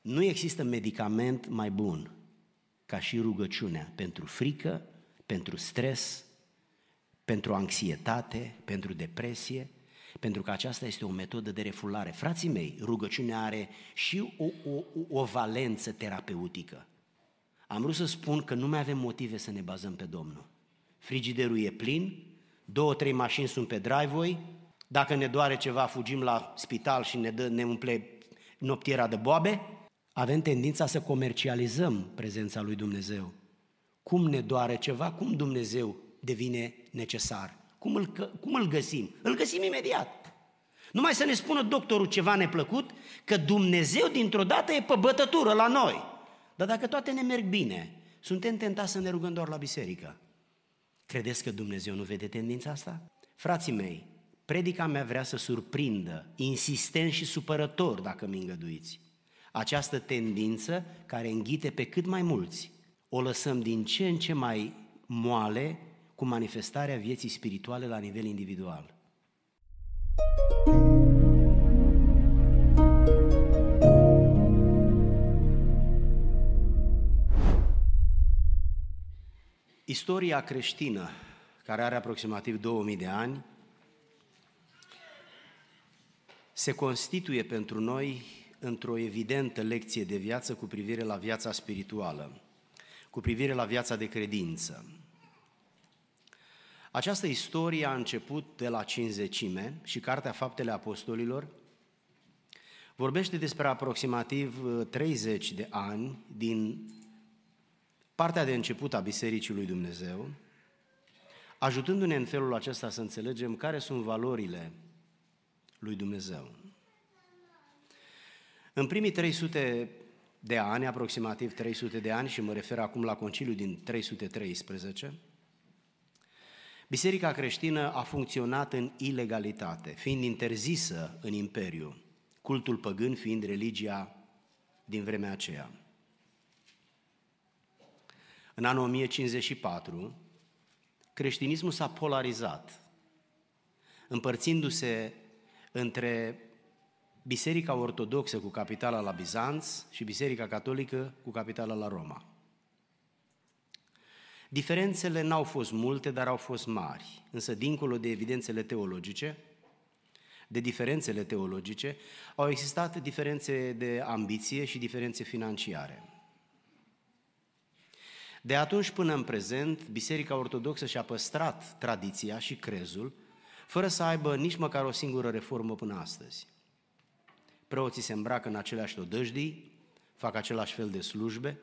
Nu există medicament mai bun ca și rugăciunea pentru frică, pentru stres, pentru anxietate, pentru depresie, pentru că aceasta este o metodă de refulare. Frații mei, rugăciunea are și o, o, o valență terapeutică. Am vrut să spun că nu mai avem motive să ne bazăm pe Domnul. Frigiderul e plin, două, trei mașini sunt pe driveway, dacă ne doare ceva, fugim la spital și ne, dă, ne umple noptiera de boabe, avem tendința să comercializăm prezența lui Dumnezeu. Cum ne doare ceva, cum Dumnezeu devine necesar. Cum îl, cum îl găsim? Îl găsim imediat. Numai să ne spună doctorul ceva neplăcut, că Dumnezeu dintr-o dată e pe bătătură la noi. Dar dacă toate ne merg bine, suntem tentați să ne rugăm doar la biserică. Credeți că Dumnezeu nu vede tendința asta? Frații mei, predica mea vrea să surprindă, insistent și supărător, dacă mi îngăduiți, această tendință care înghite pe cât mai mulți. O lăsăm din ce în ce mai moale cu manifestarea vieții spirituale la nivel individual. Istoria creștină, care are aproximativ 2000 de ani, se constituie pentru noi într-o evidentă lecție de viață cu privire la viața spirituală, cu privire la viața de credință. Această istorie a început de la cinzecime și Cartea Faptele Apostolilor vorbește despre aproximativ 30 uh, de ani din partea de început a Bisericii lui Dumnezeu, ajutându-ne în felul acesta să înțelegem care sunt valorile lui Dumnezeu. În primii 300 de ani, aproximativ 300 de ani, și mă refer acum la conciliul din 313, Biserica creștină a funcționat în ilegalitate, fiind interzisă în imperiu, cultul păgân fiind religia din vremea aceea. În anul 1054, creștinismul s-a polarizat, împărțindu-se între Biserica Ortodoxă cu capitala la Bizanț și Biserica Catolică cu capitala la Roma. Diferențele n-au fost multe, dar au fost mari. Însă, dincolo de evidențele teologice, de diferențele teologice, au existat diferențe de ambiție și diferențe financiare. De atunci până în prezent, Biserica Ortodoxă și-a păstrat tradiția și crezul, fără să aibă nici măcar o singură reformă până astăzi. Preoții se îmbracă în aceleași odăjdii, fac același fel de slujbe,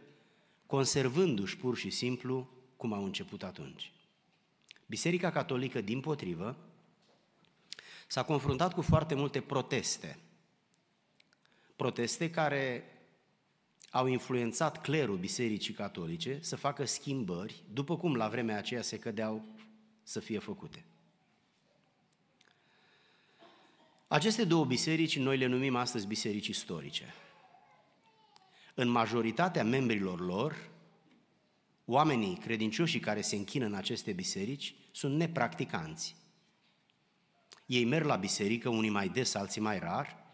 conservându-și pur și simplu cum au început atunci. Biserica Catolică, din potrivă, s-a confruntat cu foarte multe proteste. Proteste care au influențat clerul Bisericii Catolice să facă schimbări, după cum la vremea aceea se cădeau să fie făcute. Aceste două biserici noi le numim astăzi biserici istorice. În majoritatea membrilor lor Oamenii credincioși care se închină în aceste biserici sunt nepracticanți. Ei merg la biserică, unii mai des, alții mai rar,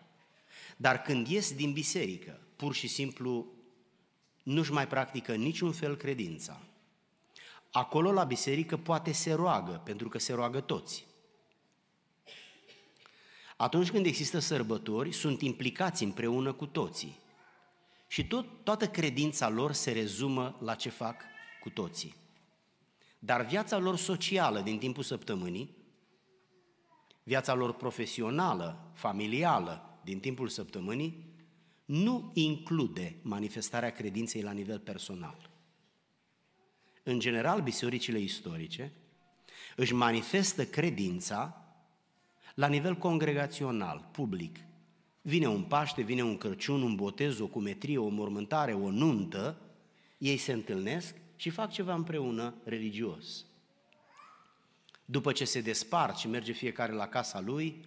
dar când ies din biserică, pur și simplu nu-și mai practică niciun fel credința. Acolo la biserică poate se roagă, pentru că se roagă toți. Atunci când există sărbători, sunt implicați împreună cu toții. Și tot, toată credința lor se rezumă la ce fac cu toții. Dar viața lor socială din timpul săptămânii, viața lor profesională, familială din timpul săptămânii, nu include manifestarea credinței la nivel personal. În general, bisericile istorice își manifestă credința la nivel congregațional, public. Vine un Paște, vine un Crăciun, un botez, o cumetrie, o mormântare, o nuntă, ei se întâlnesc și fac ceva împreună religios. După ce se despart și merge fiecare la casa lui,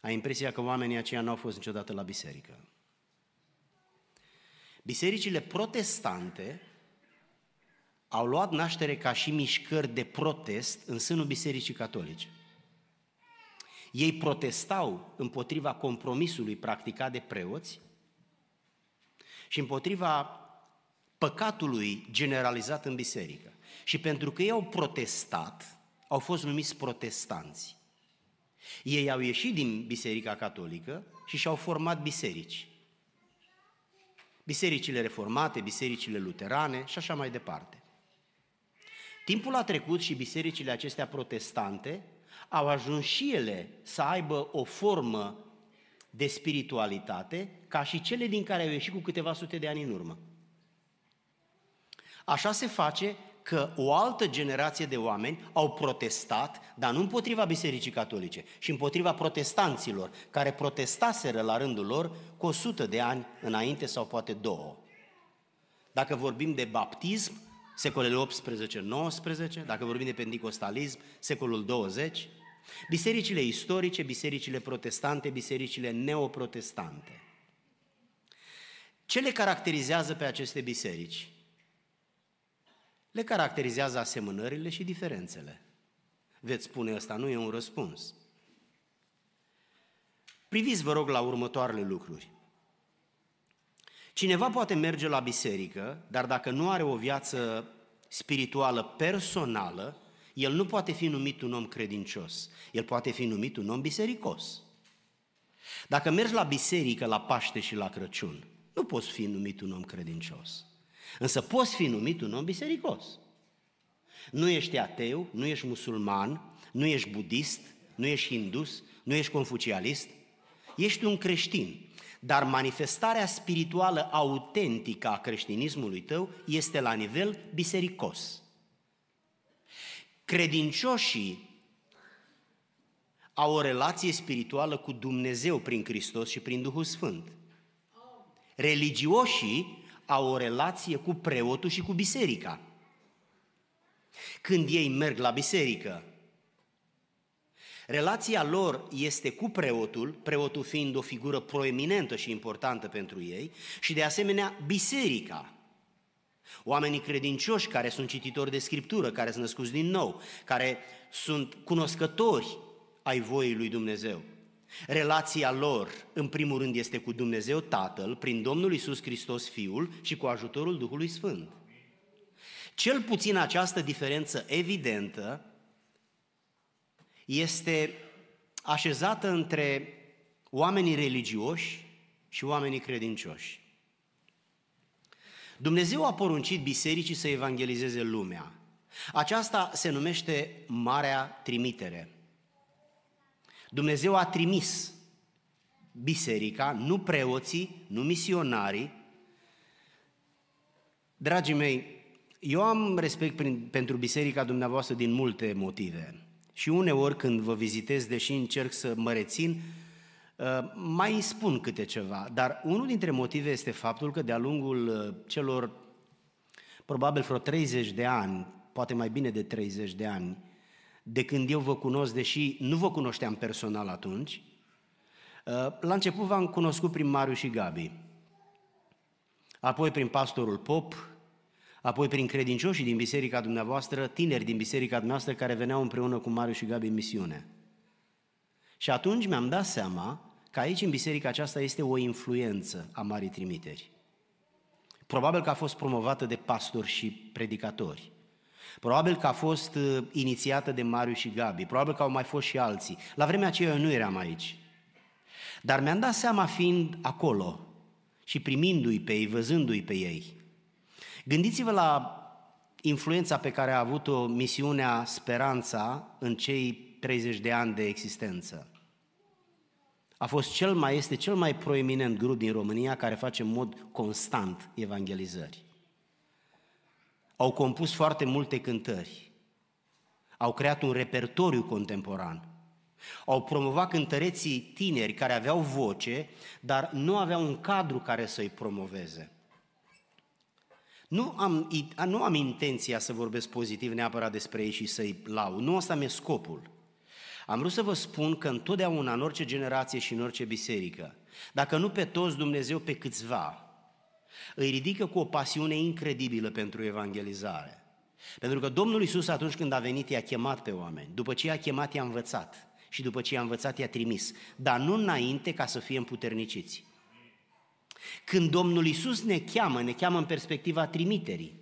ai impresia că oamenii aceia nu au fost niciodată la biserică. Bisericile protestante au luat naștere ca și mișcări de protest în sânul Bisericii Catolice. Ei protestau împotriva compromisului practicat de preoți și împotriva păcatului generalizat în biserică. Și pentru că ei au protestat, au fost numiți protestanți. Ei au ieșit din Biserica Catolică și și-au format biserici. Bisericile reformate, bisericile luterane și așa mai departe. Timpul a trecut și bisericile acestea protestante au ajuns și ele să aibă o formă de spiritualitate ca și cele din care au ieșit cu câteva sute de ani în urmă. Așa se face că o altă generație de oameni au protestat, dar nu împotriva Bisericii Catolice, și împotriva protestanților, care protestaseră la rândul lor cu 100 de ani înainte sau poate două. Dacă vorbim de baptism, secolele 18-19, dacă vorbim de pentecostalism, secolul 20, bisericile istorice, bisericile protestante, bisericile neoprotestante. Ce le caracterizează pe aceste biserici? Le caracterizează asemănările și diferențele. Veți spune, ăsta nu e un răspuns. Priviți, vă rog, la următoarele lucruri. Cineva poate merge la biserică, dar dacă nu are o viață spirituală personală, el nu poate fi numit un om credincios. El poate fi numit un om bisericos. Dacă mergi la biserică la Paște și la Crăciun, nu poți fi numit un om credincios. Însă poți fi numit un om bisericos. Nu ești ateu, nu ești musulman, nu ești budist, nu ești hindus, nu ești confucialist, ești un creștin. Dar manifestarea spirituală autentică a creștinismului tău este la nivel bisericos. Credincioșii au o relație spirituală cu Dumnezeu prin Hristos și prin Duhul Sfânt. Religioșii au o relație cu preotul și cu biserica. Când ei merg la biserică, relația lor este cu preotul, preotul fiind o figură proeminentă și importantă pentru ei, și de asemenea biserica. Oamenii credincioși care sunt cititori de scriptură, care sunt născuți din nou, care sunt cunoscători ai voii lui Dumnezeu. Relația lor, în primul rând, este cu Dumnezeu Tatăl, prin Domnul Isus Hristos Fiul și cu ajutorul Duhului Sfânt. Cel puțin această diferență evidentă este așezată între oamenii religioși și oamenii credincioși. Dumnezeu a poruncit bisericii să evangelizeze lumea. Aceasta se numește Marea Trimitere. Dumnezeu a trimis biserica, nu preoții, nu misionarii. Dragii mei, eu am respect prin, pentru biserica dumneavoastră din multe motive. Și uneori când vă vizitez, deși încerc să mă rețin, uh, mai spun câte ceva. Dar unul dintre motive este faptul că de-a lungul uh, celor probabil vreo 30 de ani, poate mai bine de 30 de ani, de când eu vă cunosc, deși nu vă cunoșteam personal atunci. Uh, la început v-am cunoscut prin Mariu și Gabi, apoi prin pastorul Pop, apoi prin credincioșii din biserica dumneavoastră, tineri din biserica dumneavoastră care veneau împreună cu Mariu și Gabi în misiune. Și atunci mi-am dat seama că aici în biserica aceasta este o influență a Marii Trimiteri. Probabil că a fost promovată de pastori și predicatori. Probabil că a fost uh, inițiată de Mariu și Gabi, probabil că au mai fost și alții. La vremea aceea eu nu eram aici. Dar mi-am dat seama fiind acolo și primindu-i pe ei, văzându-i pe ei. Gândiți-vă la influența pe care a avut-o misiunea Speranța în cei 30 de ani de existență. A fost cel mai, este cel mai proeminent grup din România care face în mod constant evangelizări. Au compus foarte multe cântări. Au creat un repertoriu contemporan. Au promovat cântăreții tineri care aveau voce, dar nu aveau un cadru care să-i promoveze. Nu am, nu am intenția să vorbesc pozitiv neapărat despre ei și să-i lau. Nu asta mi-e scopul. Am vrut să vă spun că întotdeauna, în orice generație și în orice biserică, dacă nu pe toți Dumnezeu, pe câțiva, îi ridică cu o pasiune incredibilă pentru evangelizare. Pentru că Domnul Isus atunci când a venit i-a chemat pe oameni, după ce i-a chemat i-a învățat și după ce i-a învățat i-a trimis, dar nu înainte ca să fie împuterniciți. Când Domnul Isus ne cheamă, ne cheamă în perspectiva trimiterii.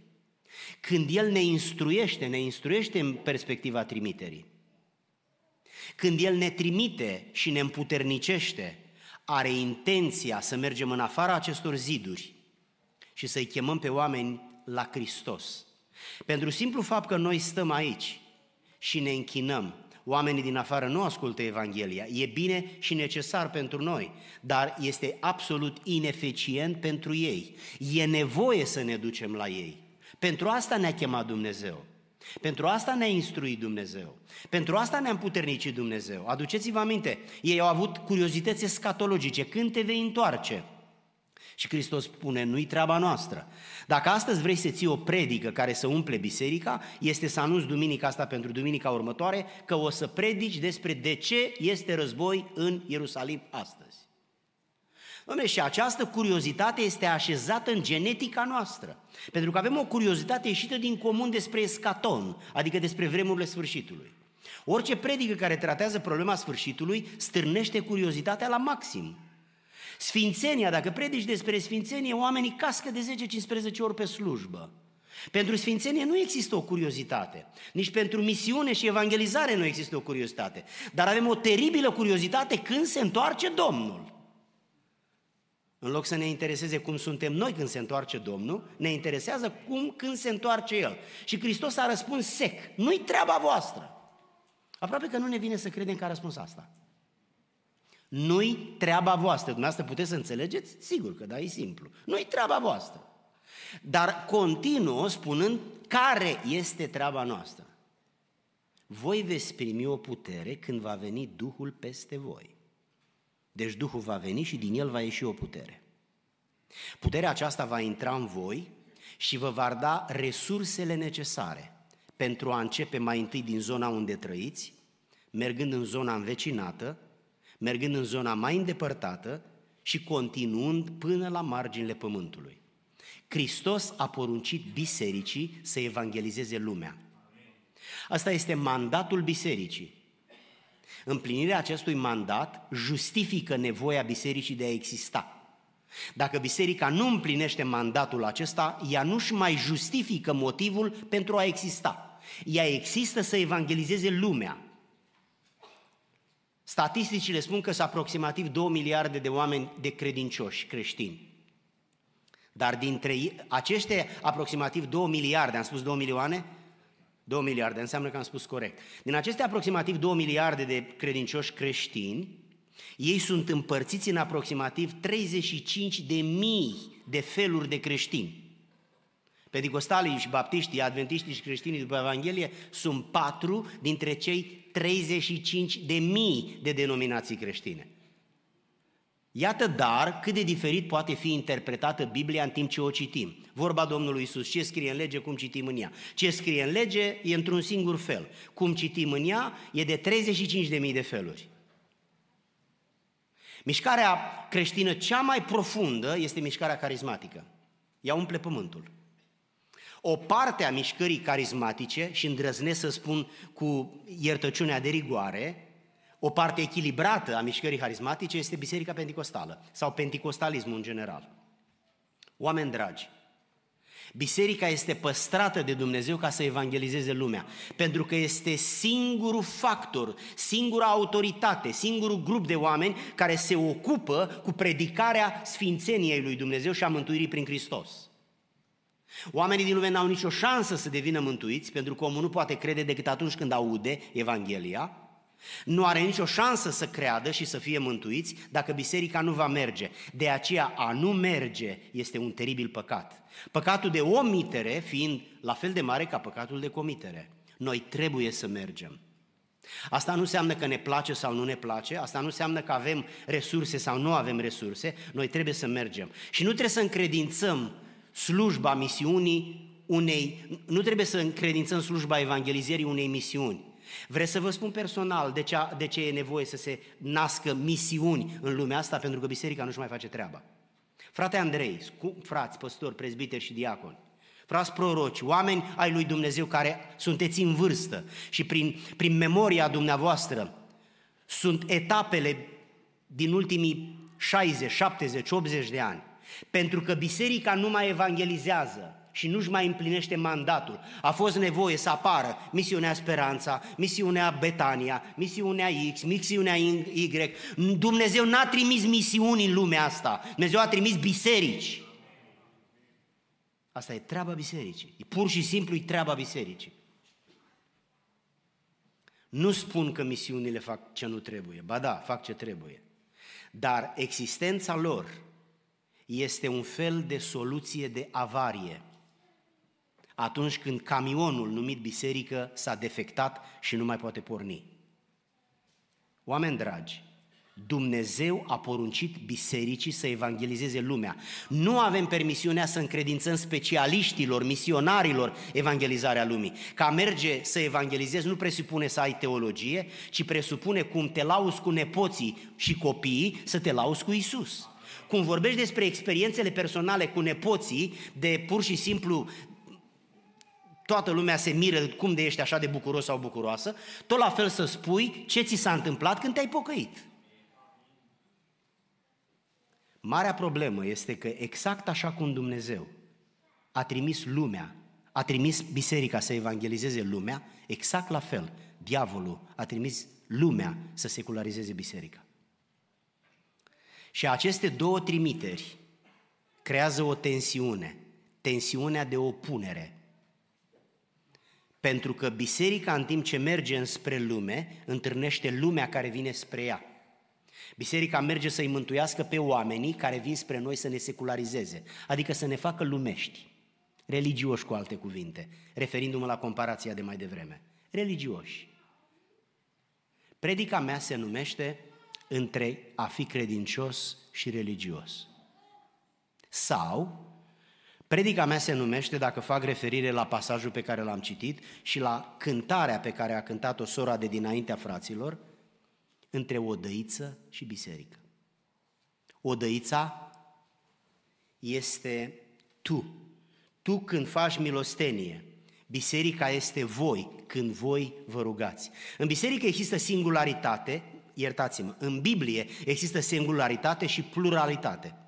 Când El ne instruiește, ne instruiește în perspectiva trimiterii. Când El ne trimite și ne împuternicește, are intenția să mergem în afara acestor ziduri și să-i chemăm pe oameni la Hristos. Pentru simplu fapt că noi stăm aici și ne închinăm, oamenii din afară nu ascultă Evanghelia. E bine și necesar pentru noi, dar este absolut ineficient pentru ei. E nevoie să ne ducem la ei. Pentru asta ne-a chemat Dumnezeu. Pentru asta ne-a instruit Dumnezeu. Pentru asta ne-a împuternicit Dumnezeu. Aduceți-vă aminte, ei au avut curiozități escatologice. Când te vei întoarce? Și Hristos spune, nu-i treaba noastră. Dacă astăzi vrei să ții o predică care să umple biserica, este să anunți duminica asta pentru duminica următoare, că o să predici despre de ce este război în Ierusalim astăzi. Dom'le, și această curiozitate este așezată în genetica noastră. Pentru că avem o curiozitate ieșită din comun despre escaton, adică despre vremurile sfârșitului. Orice predică care tratează problema sfârșitului stârnește curiozitatea la maxim. Sfințenia, dacă predici despre sfințenie, oamenii cască de 10-15 ori pe slujbă. Pentru sfințenie nu există o curiozitate. Nici pentru misiune și evangelizare nu există o curiozitate. Dar avem o teribilă curiozitate când se întoarce Domnul. În loc să ne intereseze cum suntem noi când se întoarce Domnul, ne interesează cum când se întoarce El. Și Hristos a răspuns sec, nu-i treaba voastră. Aproape că nu ne vine să credem că a răspuns asta. Nu-i treaba voastră. Dumneavoastră puteți să înțelegeți? Sigur că da, e simplu. Nu-i treaba voastră. Dar continuă spunând care este treaba noastră. Voi veți primi o putere când va veni Duhul peste voi. Deci Duhul va veni și din el va ieși o putere. Puterea aceasta va intra în voi și vă va da resursele necesare pentru a începe mai întâi din zona unde trăiți, mergând în zona învecinată, mergând în zona mai îndepărtată și continuând până la marginile pământului. Hristos a poruncit bisericii să evangelizeze lumea. Asta este mandatul bisericii. Împlinirea acestui mandat justifică nevoia bisericii de a exista. Dacă biserica nu împlinește mandatul acesta, ea nu-și mai justifică motivul pentru a exista. Ea există să evangelizeze lumea. Statisticile spun că sunt aproximativ 2 miliarde de oameni de credincioși creștini. Dar dintre acești aproximativ 2 miliarde, am spus 2 milioane, 2 miliarde, înseamnă că am spus corect. Din aceste aproximativ 2 miliarde de credincioși creștini, ei sunt împărțiți în aproximativ 35 de mii de feluri de creștini. Pedicostalii și baptiștii, adventiștii și creștinii după Evanghelie sunt patru dintre cei 35 de mii de denominații creștine. Iată dar cât de diferit poate fi interpretată Biblia în timp ce o citim. Vorba Domnului Isus, ce scrie în lege, cum citim în ea. Ce scrie în lege e într-un singur fel. Cum citim în ea e de 35.000 de feluri. Mișcarea creștină cea mai profundă este mișcarea carismatică. Ea umple pământul. O parte a mișcării carismatice, și îndrăznesc să spun cu iertăciunea de rigoare, o parte echilibrată a mișcării harismatice este Biserica Pentecostală sau Pentecostalismul în general. Oameni dragi, Biserica este păstrată de Dumnezeu ca să evangelizeze lumea, pentru că este singurul factor, singura autoritate, singurul grup de oameni care se ocupă cu predicarea sfințeniei lui Dumnezeu și a mântuirii prin Hristos. Oamenii din lume n-au nicio șansă să devină mântuiți, pentru că omul nu poate crede decât atunci când aude Evanghelia, nu are nicio șansă să creadă și să fie mântuiți dacă biserica nu va merge. De aceea a nu merge este un teribil păcat. Păcatul de omitere fiind la fel de mare ca păcatul de comitere. Noi trebuie să mergem. Asta nu înseamnă că ne place sau nu ne place, asta nu înseamnă că avem resurse sau nu avem resurse, noi trebuie să mergem. Și nu trebuie să încredințăm slujba misiunii unei, nu trebuie să încredințăm slujba evangelizării unei misiuni. Vreți să vă spun personal de ce, de ce e nevoie să se nască misiuni în lumea asta, pentru că biserica nu-și mai face treaba. Frate Andrei, frați, păstori, prezbiteri și diaconi, frați proroci, oameni ai lui Dumnezeu care sunteți în vârstă și prin, prin memoria dumneavoastră sunt etapele din ultimii 60, 70, 80 de ani. Pentru că biserica nu mai evangelizează și nu-și mai împlinește mandatul. A fost nevoie să apară misiunea Speranța, misiunea Betania, misiunea X, misiunea Y. Dumnezeu n-a trimis misiuni în lumea asta. Dumnezeu a trimis biserici. Asta e treaba bisericii. E pur și simplu e treaba bisericii. Nu spun că misiunile fac ce nu trebuie. Ba da, fac ce trebuie. Dar existența lor este un fel de soluție de avarie. Atunci când camionul numit biserică s-a defectat și nu mai poate porni. Oameni dragi, Dumnezeu a poruncit bisericii să evangelizeze lumea. Nu avem permisiunea să încredințăm specialiștilor, misionarilor evangelizarea lumii. Ca merge să evangelizezi nu presupune să ai teologie, ci presupune cum te lauzi cu nepoții și copiii să te lauzi cu Isus. Cum vorbești despre experiențele personale cu nepoții, de pur și simplu toată lumea se miră cum de ești așa de bucuros sau bucuroasă, tot la fel să spui ce ți s-a întâmplat când te-ai pocăit. Marea problemă este că exact așa cum Dumnezeu a trimis lumea, a trimis biserica să evangelizeze lumea, exact la fel, diavolul a trimis lumea să secularizeze biserica. Și aceste două trimiteri creează o tensiune, tensiunea de opunere. Pentru că biserica, în timp ce merge înspre lume, întâlnește lumea care vine spre ea. Biserica merge să-i mântuiască pe oamenii care vin spre noi să ne secularizeze, adică să ne facă lumești, religioși cu alte cuvinte, referindu-mă la comparația de mai devreme. Religioși. Predica mea se numește între a fi credincios și religios. Sau, predica mea se numește, dacă fac referire la pasajul pe care l-am citit și la cântarea pe care a cântat-o sora de dinaintea fraților, între odăiță și biserică. Odăița este tu. Tu când faci milostenie, biserica este voi când voi vă rugați. În biserică există singularitate, iertați-mă, în Biblie există singularitate și pluralitate.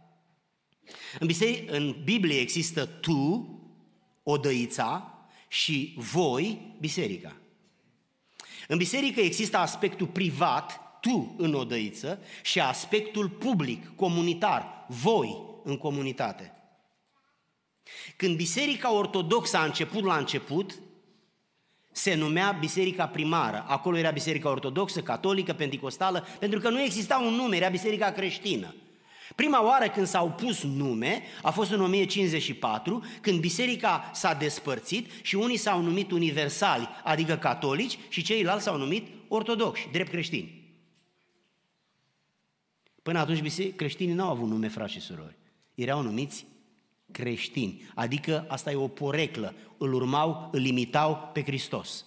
În, biserică, în Biblie există tu, odăița, și voi, biserica. În biserică există aspectul privat, tu în odăiță, și aspectul public, comunitar, voi în comunitate. Când Biserica Ortodoxă a început la început, se numea Biserica Primară. Acolo era Biserica Ortodoxă, Catolică, Pentecostală, pentru că nu exista un nume, era Biserica Creștină. Prima oară când s-au pus nume a fost în 1054, când biserica s-a despărțit și unii s-au numit universali, adică catolici, și ceilalți s-au numit ortodoxi, drept creștini. Până atunci creștinii nu au avut nume frați și surori. Erau numiți creștini, adică asta e o poreclă, îl urmau, îl imitau pe Hristos.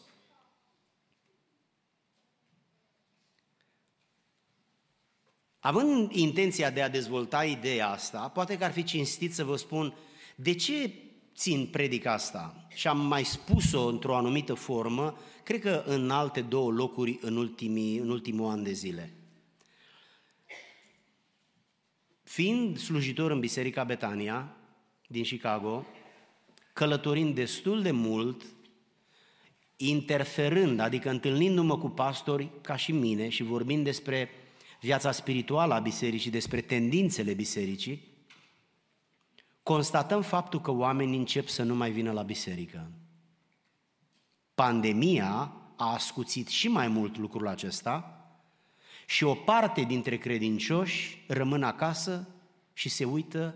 Având intenția de a dezvolta ideea asta, poate că ar fi cinstit să vă spun de ce țin predica asta. Și am mai spus-o într-o anumită formă, cred că în alte două locuri în, ultimii, în ultimul an de zile. Fiind slujitor în Biserica Betania din Chicago, călătorind destul de mult, interferând, adică întâlnindu-mă cu pastori ca și mine și vorbind despre viața spirituală a bisericii, despre tendințele bisericii, constatăm faptul că oamenii încep să nu mai vină la biserică. Pandemia a ascuțit și mai mult lucrul acesta și o parte dintre credincioși rămân acasă și se uită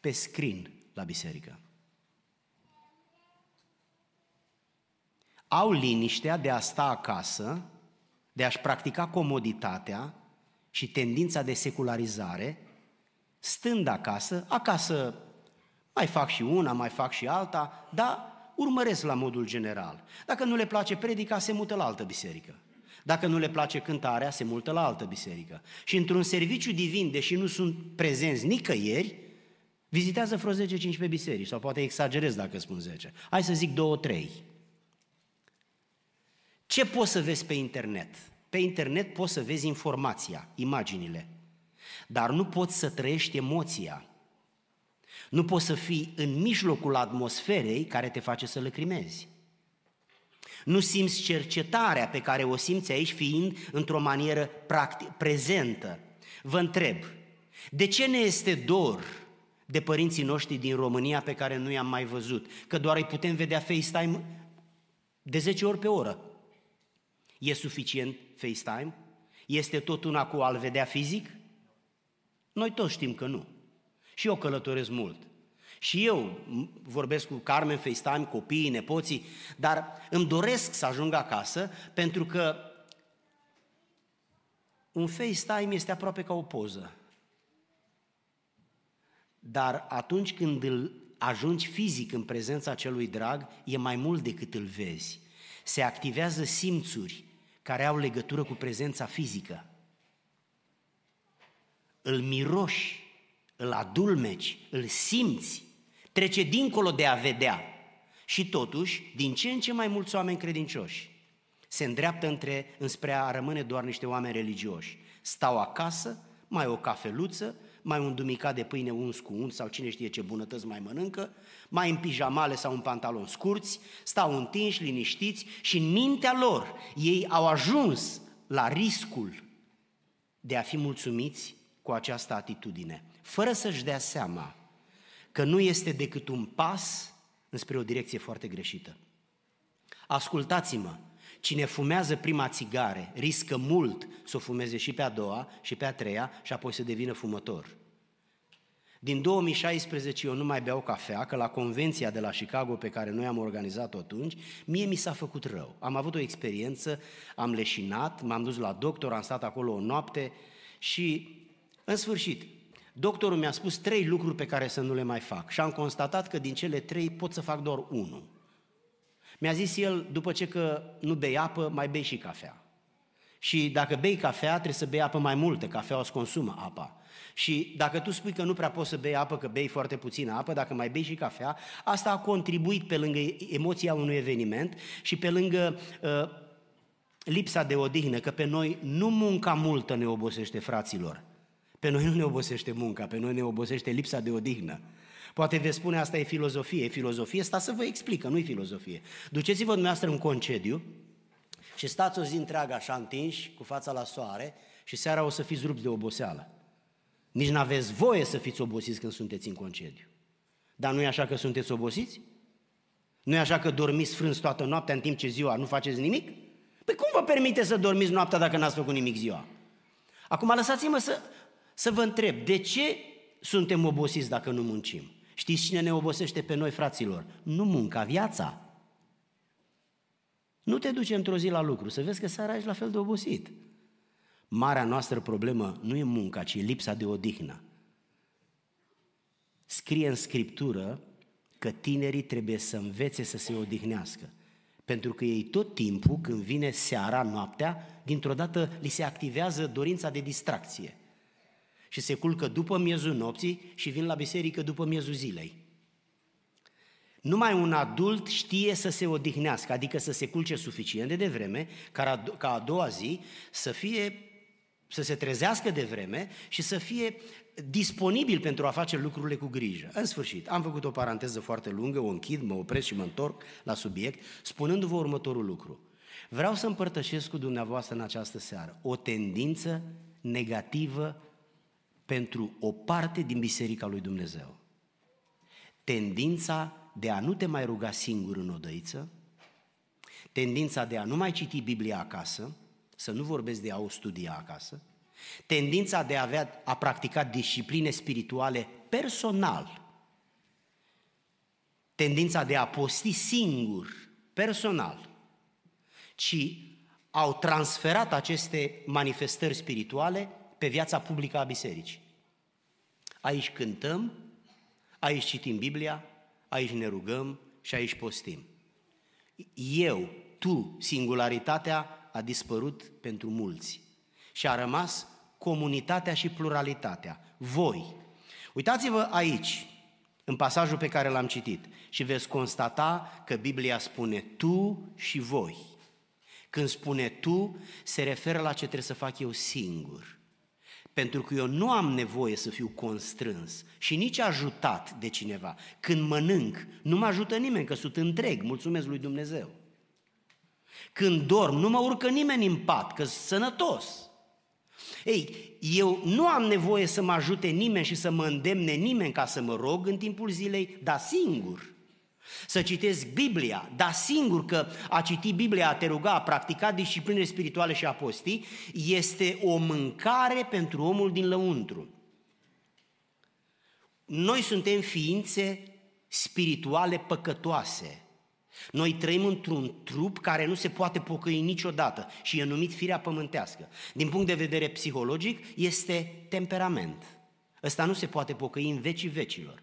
pe screen la biserică. Au liniștea de a sta acasă, de a-și practica comoditatea și tendința de secularizare, stând acasă, acasă mai fac și una, mai fac și alta, dar urmăresc la modul general. Dacă nu le place predica, se mută la altă biserică. Dacă nu le place cântarea, se multă la altă biserică. Și într-un serviciu divin, deși nu sunt prezenți nicăieri, vizitează vreo 10-15 biserici, sau poate exagerez dacă spun 10. Hai să zic 2-3. Ce poți să vezi pe internet? Pe internet poți să vezi informația, imaginile. dar nu poți să trăiești emoția. Nu poți să fii în mijlocul atmosferei care te face să lăcrimezi. Nu simți cercetarea pe care o simți aici fiind într-o manieră practic, prezentă. Vă întreb, de ce ne este dor de părinții noștri din România pe care nu i-am mai văzut? Că doar îi putem vedea FaceTime de 10 ori pe oră. E suficient FaceTime? Este tot una cu a-l vedea fizic? Noi toți știm că nu. Și eu călătoresc mult. Și eu vorbesc cu Carmen, FaceTime, copiii, nepoții, dar îmi doresc să ajung acasă pentru că un FaceTime este aproape ca o poză. Dar atunci când îl ajungi fizic în prezența celui drag, e mai mult decât îl vezi. Se activează simțuri care au legătură cu prezența fizică. Îl miroși, îl adulmeci, îl simți, trece dincolo de a vedea. Și totuși, din ce în ce mai mulți oameni credincioși se îndreaptă între, înspre a rămâne doar niște oameni religioși. Stau acasă, mai o cafeluță, mai un dumicat de pâine uns cu unt sau cine știe ce bunătăți mai mănâncă, mai în pijamale sau în pantaloni scurți, stau întinși, liniștiți și în mintea lor ei au ajuns la riscul de a fi mulțumiți cu această atitudine, fără să-și dea seama că nu este decât un pas înspre o direcție foarte greșită. Ascultați-mă, cine fumează prima țigare riscă mult să o fumeze și pe a doua și pe a treia și apoi să devină fumător. Din 2016 eu nu mai beau cafea, că la convenția de la Chicago pe care noi am organizat-o atunci, mie mi s-a făcut rău. Am avut o experiență, am leșinat, m-am dus la doctor, am stat acolo o noapte și, în sfârșit, doctorul mi-a spus trei lucruri pe care să nu le mai fac și am constatat că din cele trei pot să fac doar unul. Mi-a zis el, după ce că nu bei apă, mai bei și cafea. Și dacă bei cafea, trebuie să bei apă mai multă, cafeaua îți consumă apa. Și dacă tu spui că nu prea poți să bei apă, că bei foarte puțină apă, dacă mai bei și cafea, asta a contribuit pe lângă emoția unui eveniment și pe lângă uh, lipsa de odihnă, că pe noi nu munca multă ne obosește, fraților. Pe noi nu ne obosește munca, pe noi ne obosește lipsa de odihnă. Poate veți spune asta e filozofie. E filozofie? Sta să vă explică, nu e filozofie. Duceți-vă dumneavoastră în concediu și stați o zi întreagă așa întinși, cu fața la soare și seara o să fiți rupți de oboseală. Nici nu aveți voie să fiți obosiți când sunteți în concediu. Dar nu e așa că sunteți obosiți? Nu e așa că dormiți frâns toată noaptea în timp ce ziua nu faceți nimic? Păi cum vă permite să dormiți noaptea dacă n-ați făcut nimic ziua? Acum lăsați-mă să, să vă întreb, de ce suntem obosiți dacă nu muncim? Știți cine ne obosește pe noi, fraților? Nu munca, viața. Nu te duci într-o zi la lucru, să vezi că seara ești la fel de obosit. Marea noastră problemă nu e munca, ci e lipsa de odihnă. Scrie în Scriptură că tinerii trebuie să învețe să se odihnească. Pentru că ei tot timpul, când vine seara, noaptea, dintr-o dată li se activează dorința de distracție. Și se culcă după miezul nopții și vin la biserică după miezul zilei. Numai un adult știe să se odihnească, adică să se culce suficient de devreme, ca a doua zi să fie să se trezească de vreme și să fie disponibil pentru a face lucrurile cu grijă. În sfârșit, am făcut o paranteză foarte lungă, o închid, mă opresc și mă întorc la subiect, spunându-vă următorul lucru. Vreau să împărtășesc cu dumneavoastră în această seară o tendință negativă pentru o parte din Biserica lui Dumnezeu. Tendința de a nu te mai ruga singur în odăiță, tendința de a nu mai citi Biblia acasă, să nu vorbesc de a o studia acasă, tendința de a, avea, a practica discipline spirituale personal, tendința de a posti singur, personal, ci au transferat aceste manifestări spirituale pe viața publică a bisericii. Aici cântăm, aici citim Biblia, aici ne rugăm și aici postim. Eu, tu, singularitatea a dispărut pentru mulți și a rămas comunitatea și pluralitatea. Voi. Uitați-vă aici, în pasajul pe care l-am citit, și veți constata că Biblia spune tu și voi. Când spune tu, se referă la ce trebuie să fac eu singur. Pentru că eu nu am nevoie să fiu constrâns și nici ajutat de cineva. Când mănânc, nu mă ajută nimeni, că sunt întreg, mulțumesc lui Dumnezeu. Când dorm, nu mă urcă nimeni în pat, că sunt sănătos. Ei, eu nu am nevoie să mă ajute nimeni și să mă îndemne nimeni ca să mă rog în timpul zilei, dar singur. Să citesc Biblia, dar singur că a citi Biblia, a te ruga, a practica discipline spirituale și a posti, este o mâncare pentru omul din lăuntru. Noi suntem ființe spirituale păcătoase. Noi trăim într-un trup care nu se poate pocăi niciodată și e numit firea pământească. Din punct de vedere psihologic, este temperament. Ăsta nu se poate pocăi în vecii vecilor.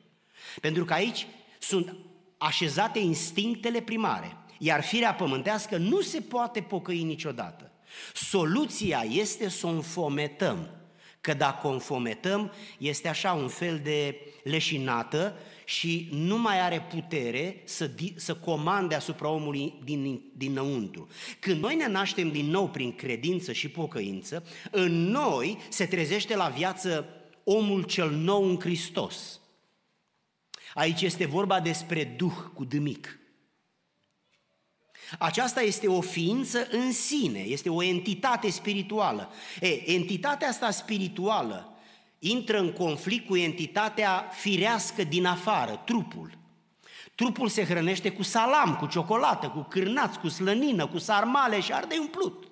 Pentru că aici sunt așezate instinctele primare, iar firea pământească nu se poate pocăi niciodată. Soluția este să o înfometăm, că dacă o înfometăm, este așa un fel de leșinată și nu mai are putere să, să comande asupra omului din, dinăuntru. Când noi ne naștem din nou prin credință și pocăință, în noi se trezește la viață omul cel nou în Hristos. Aici este vorba despre Duh cu dâmic. Aceasta este o ființă în sine, este o entitate spirituală. E, entitatea asta spirituală intră în conflict cu entitatea firească din afară, trupul. Trupul se hrănește cu salam, cu ciocolată, cu cârnați, cu slănină, cu sarmale și arde umplut.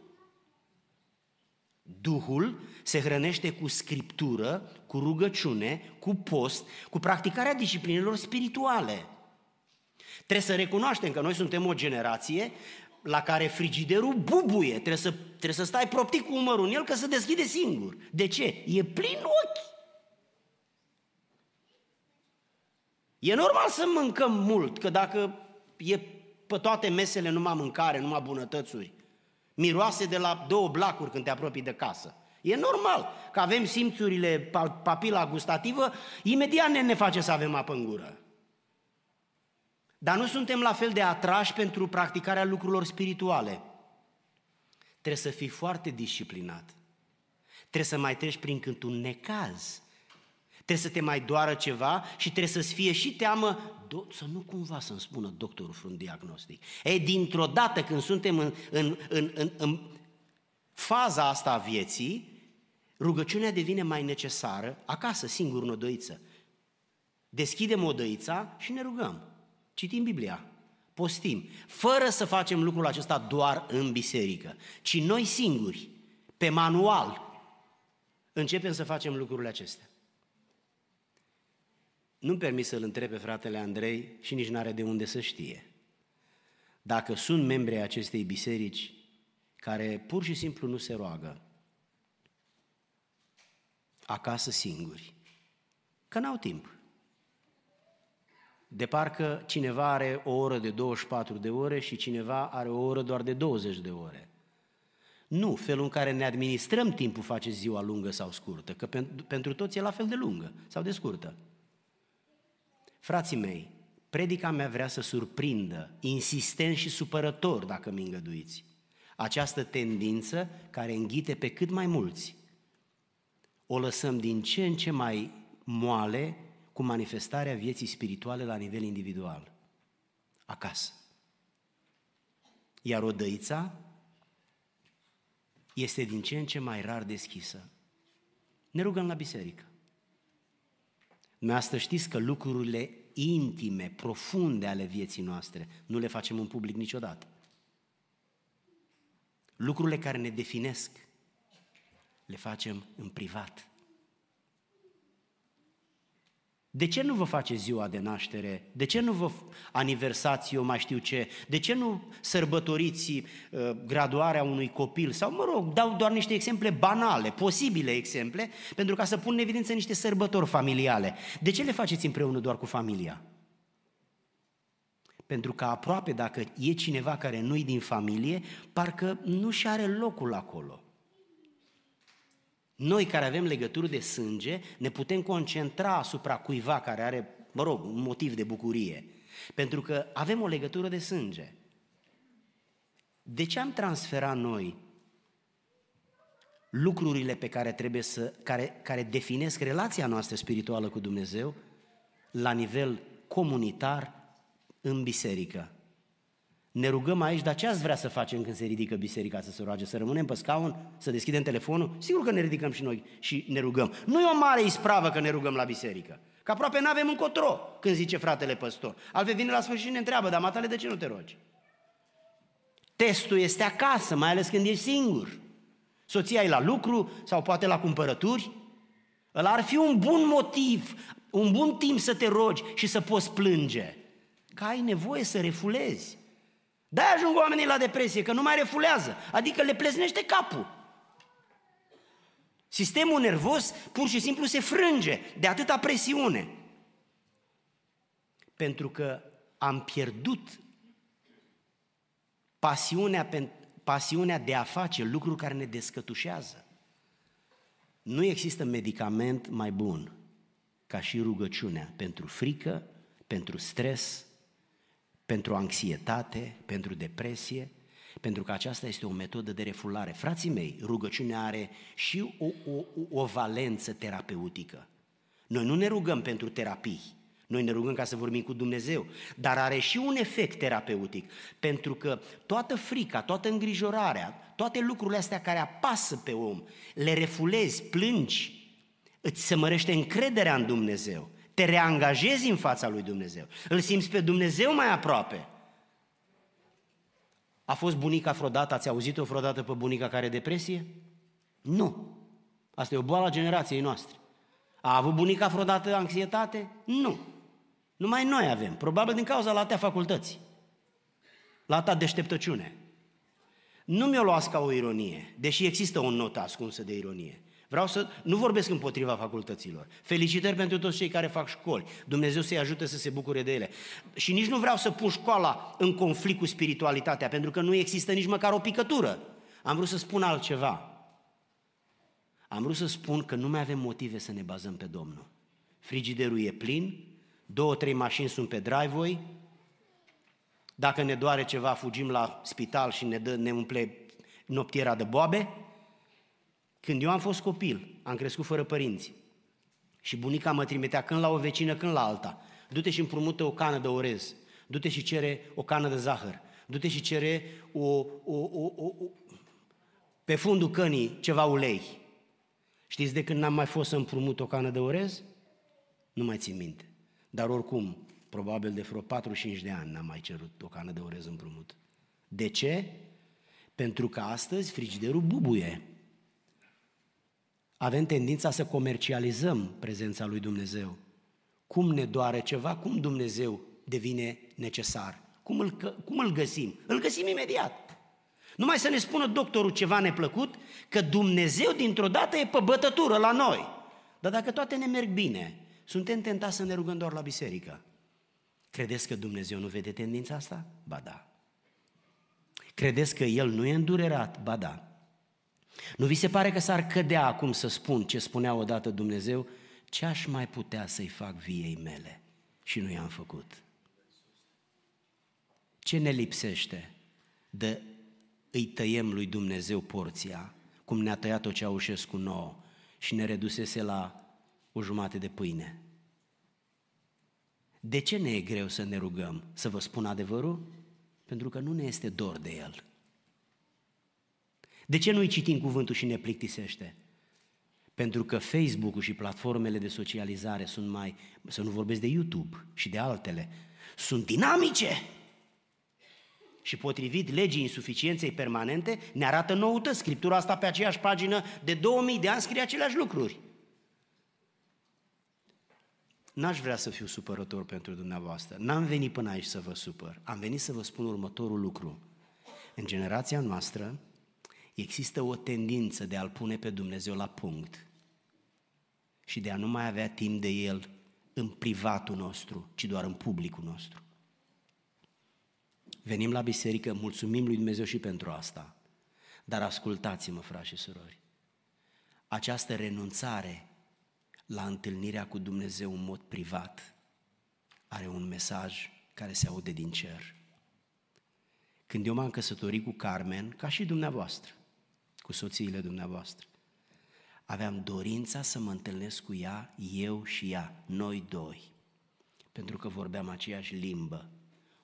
Duhul se hrănește cu scriptură, cu rugăciune, cu post, cu practicarea disciplinelor spirituale. Trebuie să recunoaștem că noi suntem o generație la care frigiderul bubuie, trebuie să, trebuie să stai proptic cu umărul în el că se deschide singur. De ce? E plin ochi. E normal să mâncăm mult, că dacă e pe toate mesele numai mâncare, numai bunătățuri, miroase de la două blacuri când te apropii de casă. E normal că avem simțurile, papila gustativă, imediat ne, ne face să avem apă în gură. Dar nu suntem la fel de atrași pentru practicarea lucrurilor spirituale. Trebuie să fii foarte disciplinat. Trebuie să mai treci prin cânt un necaz. Trebuie să te mai doară ceva și trebuie să-ți fie și teamă do- să nu cumva să-mi spună doctorul vreun diagnostic. Ei, dintr-o dată când suntem în, în, în, în, în faza asta a vieții, rugăciunea devine mai necesară, acasă, singur, în odăiță. Deschidem odăița și ne rugăm. Citim Biblia, postim, fără să facem lucrul acesta doar în biserică, ci noi singuri, pe manual, începem să facem lucrurile acestea. Nu-mi permis să-l întreb pe fratele Andrei și nici n-are de unde să știe. Dacă sunt membri ai acestei biserici care pur și simplu nu se roagă, acasă singuri, că n-au timp. De parcă cineva are o oră de 24 de ore și cineva are o oră doar de 20 de ore. Nu, felul în care ne administrăm timpul face ziua lungă sau scurtă, că pentru, pentru toți e la fel de lungă sau de scurtă. Frații mei, predica mea vrea să surprindă, insistent și supărător, dacă mi îngăduiți, această tendință care înghite pe cât mai mulți. O lăsăm din ce în ce mai moale cu manifestarea vieții spirituale la nivel individual, acasă. Iar odăița este din ce în ce mai rar deschisă. Ne rugăm la biserică. Noastră știți că lucrurile intime, profunde ale vieții noastre nu le facem în public niciodată. Lucrurile care ne definesc le facem în privat. De ce nu vă face ziua de naștere? De ce nu vă aniversați, eu mai știu ce? De ce nu sărbătoriți uh, graduarea unui copil? Sau, mă rog, dau doar niște exemple banale, posibile exemple, pentru ca să pun în evidență niște sărbători familiale. De ce le faceți împreună doar cu familia? Pentru că aproape dacă e cineva care nu-i din familie, parcă nu și are locul acolo. Noi care avem legături de sânge ne putem concentra asupra cuiva care are, mă rog, un motiv de bucurie. Pentru că avem o legătură de sânge. De ce am transferat noi lucrurile pe care trebuie să, care, care definesc relația noastră spirituală cu Dumnezeu la nivel comunitar în biserică. Ne rugăm aici, dar ce ați vrea să facem când se ridică biserica să se roage? Să rămânem pe scaun, să deschidem telefonul? Sigur că ne ridicăm și noi și ne rugăm. Nu e o mare ispravă că ne rugăm la biserică. Că aproape nu avem încotro când zice fratele păstor. Altfel vine la sfârșit și ne întreabă, dar matale, de ce nu te rogi? Testul este acasă, mai ales când ești singur. Soția e la lucru sau poate la cumpărături. Ăla ar fi un bun motiv, un bun timp să te rogi și să poți plânge. Că ai nevoie să refulezi. De ajung oamenii la depresie, că nu mai refulează, adică le pleznește capul. Sistemul nervos pur și simplu se frânge de atâta presiune. Pentru că am pierdut pasiunea, pasiunea de a face lucruri care ne descătușează. Nu există medicament mai bun ca și rugăciunea pentru frică, pentru stres, pentru anxietate, pentru depresie, pentru că aceasta este o metodă de refulare. Frații mei, rugăciunea are și o, o, o valență terapeutică. Noi nu ne rugăm pentru terapii, noi ne rugăm ca să vorbim cu Dumnezeu, dar are și un efect terapeutic, pentru că toată frica, toată îngrijorarea, toate lucrurile astea care apasă pe om, le refulezi, plângi, îți se mărește încrederea în Dumnezeu, te reangajezi în fața lui Dumnezeu, îl simți pe Dumnezeu mai aproape. A fost bunica vreodată, ați auzit-o vreodată pe bunica care are depresie? Nu. Asta e o boală a generației noastre. A avut bunica vreodată anxietate? Nu. Numai noi avem, probabil din cauza la ta facultății, la ta deșteptăciune. Nu mi-o luați ca o ironie, deși există o notă ascunsă de ironie. Vreau să nu vorbesc împotriva facultăților. Felicitări pentru toți cei care fac școli. Dumnezeu să-i ajute să se bucure de ele. Și nici nu vreau să pun școala în conflict cu spiritualitatea, pentru că nu există nici măcar o picătură. Am vrut să spun altceva. Am vrut să spun că nu mai avem motive să ne bazăm pe Domnul. Frigiderul e plin, două, trei mașini sunt pe driveway, dacă ne doare ceva, fugim la spital și ne, dă, ne umple noptiera de boabe, când eu am fost copil, am crescut fără părinți și bunica mă trimitea când la o vecină, când la alta. Du-te și împrumută o cană de orez, du-te și cere o cană de zahăr, du-te și cere o, o, o, o, o, pe fundul cănii ceva ulei. Știți de când n-am mai fost să împrumut o cană de orez? Nu mai țin minte. Dar oricum, probabil de vreo 4-5 de ani n-am mai cerut o cană de orez împrumut. De ce? Pentru că astăzi frigiderul bubuie avem tendința să comercializăm prezența lui Dumnezeu. Cum ne doare ceva, cum Dumnezeu devine necesar. Cum îl, cum îl găsim? Îl găsim imediat. Numai să ne spună doctorul ceva neplăcut, că Dumnezeu dintr-o dată e pe bătătură la noi. Dar dacă toate ne merg bine, suntem tentați să ne rugăm doar la biserică. Credeți că Dumnezeu nu vede tendința asta? Ba da. Credeți că El nu e îndurerat? Ba da. Nu vi se pare că s-ar cădea acum să spun ce spunea odată Dumnezeu? Ce aș mai putea să-i fac viei mele? Și nu i-am făcut. Ce ne lipsește de îi tăiem lui Dumnezeu porția, cum ne-a tăiat-o Ceaușescu nouă și ne redusese la o jumate de pâine? De ce ne e greu să ne rugăm? Să vă spun adevărul? Pentru că nu ne este dor de El. De ce nu-i citim cuvântul și ne plictisește? Pentru că Facebook-ul și platformele de socializare sunt mai, să nu vorbesc de YouTube și de altele, sunt dinamice. Și potrivit legii insuficienței permanente, ne arată noutăți. Scriptura asta pe aceeași pagină de 2000 de ani scrie aceleași lucruri. N-aș vrea să fiu supărător pentru dumneavoastră. N-am venit până aici să vă supăr. Am venit să vă spun următorul lucru. În generația noastră, există o tendință de a-L pune pe Dumnezeu la punct și de a nu mai avea timp de El în privatul nostru, ci doar în publicul nostru. Venim la biserică, mulțumim lui Dumnezeu și pentru asta, dar ascultați-mă, frați și surori, această renunțare la întâlnirea cu Dumnezeu în mod privat are un mesaj care se aude din cer. Când eu m-am căsătorit cu Carmen, ca și dumneavoastră, cu soțiile dumneavoastră. aveam dorința să mă întâlnesc cu ea, eu și ea, noi doi. Pentru că vorbeam aceeași limbă.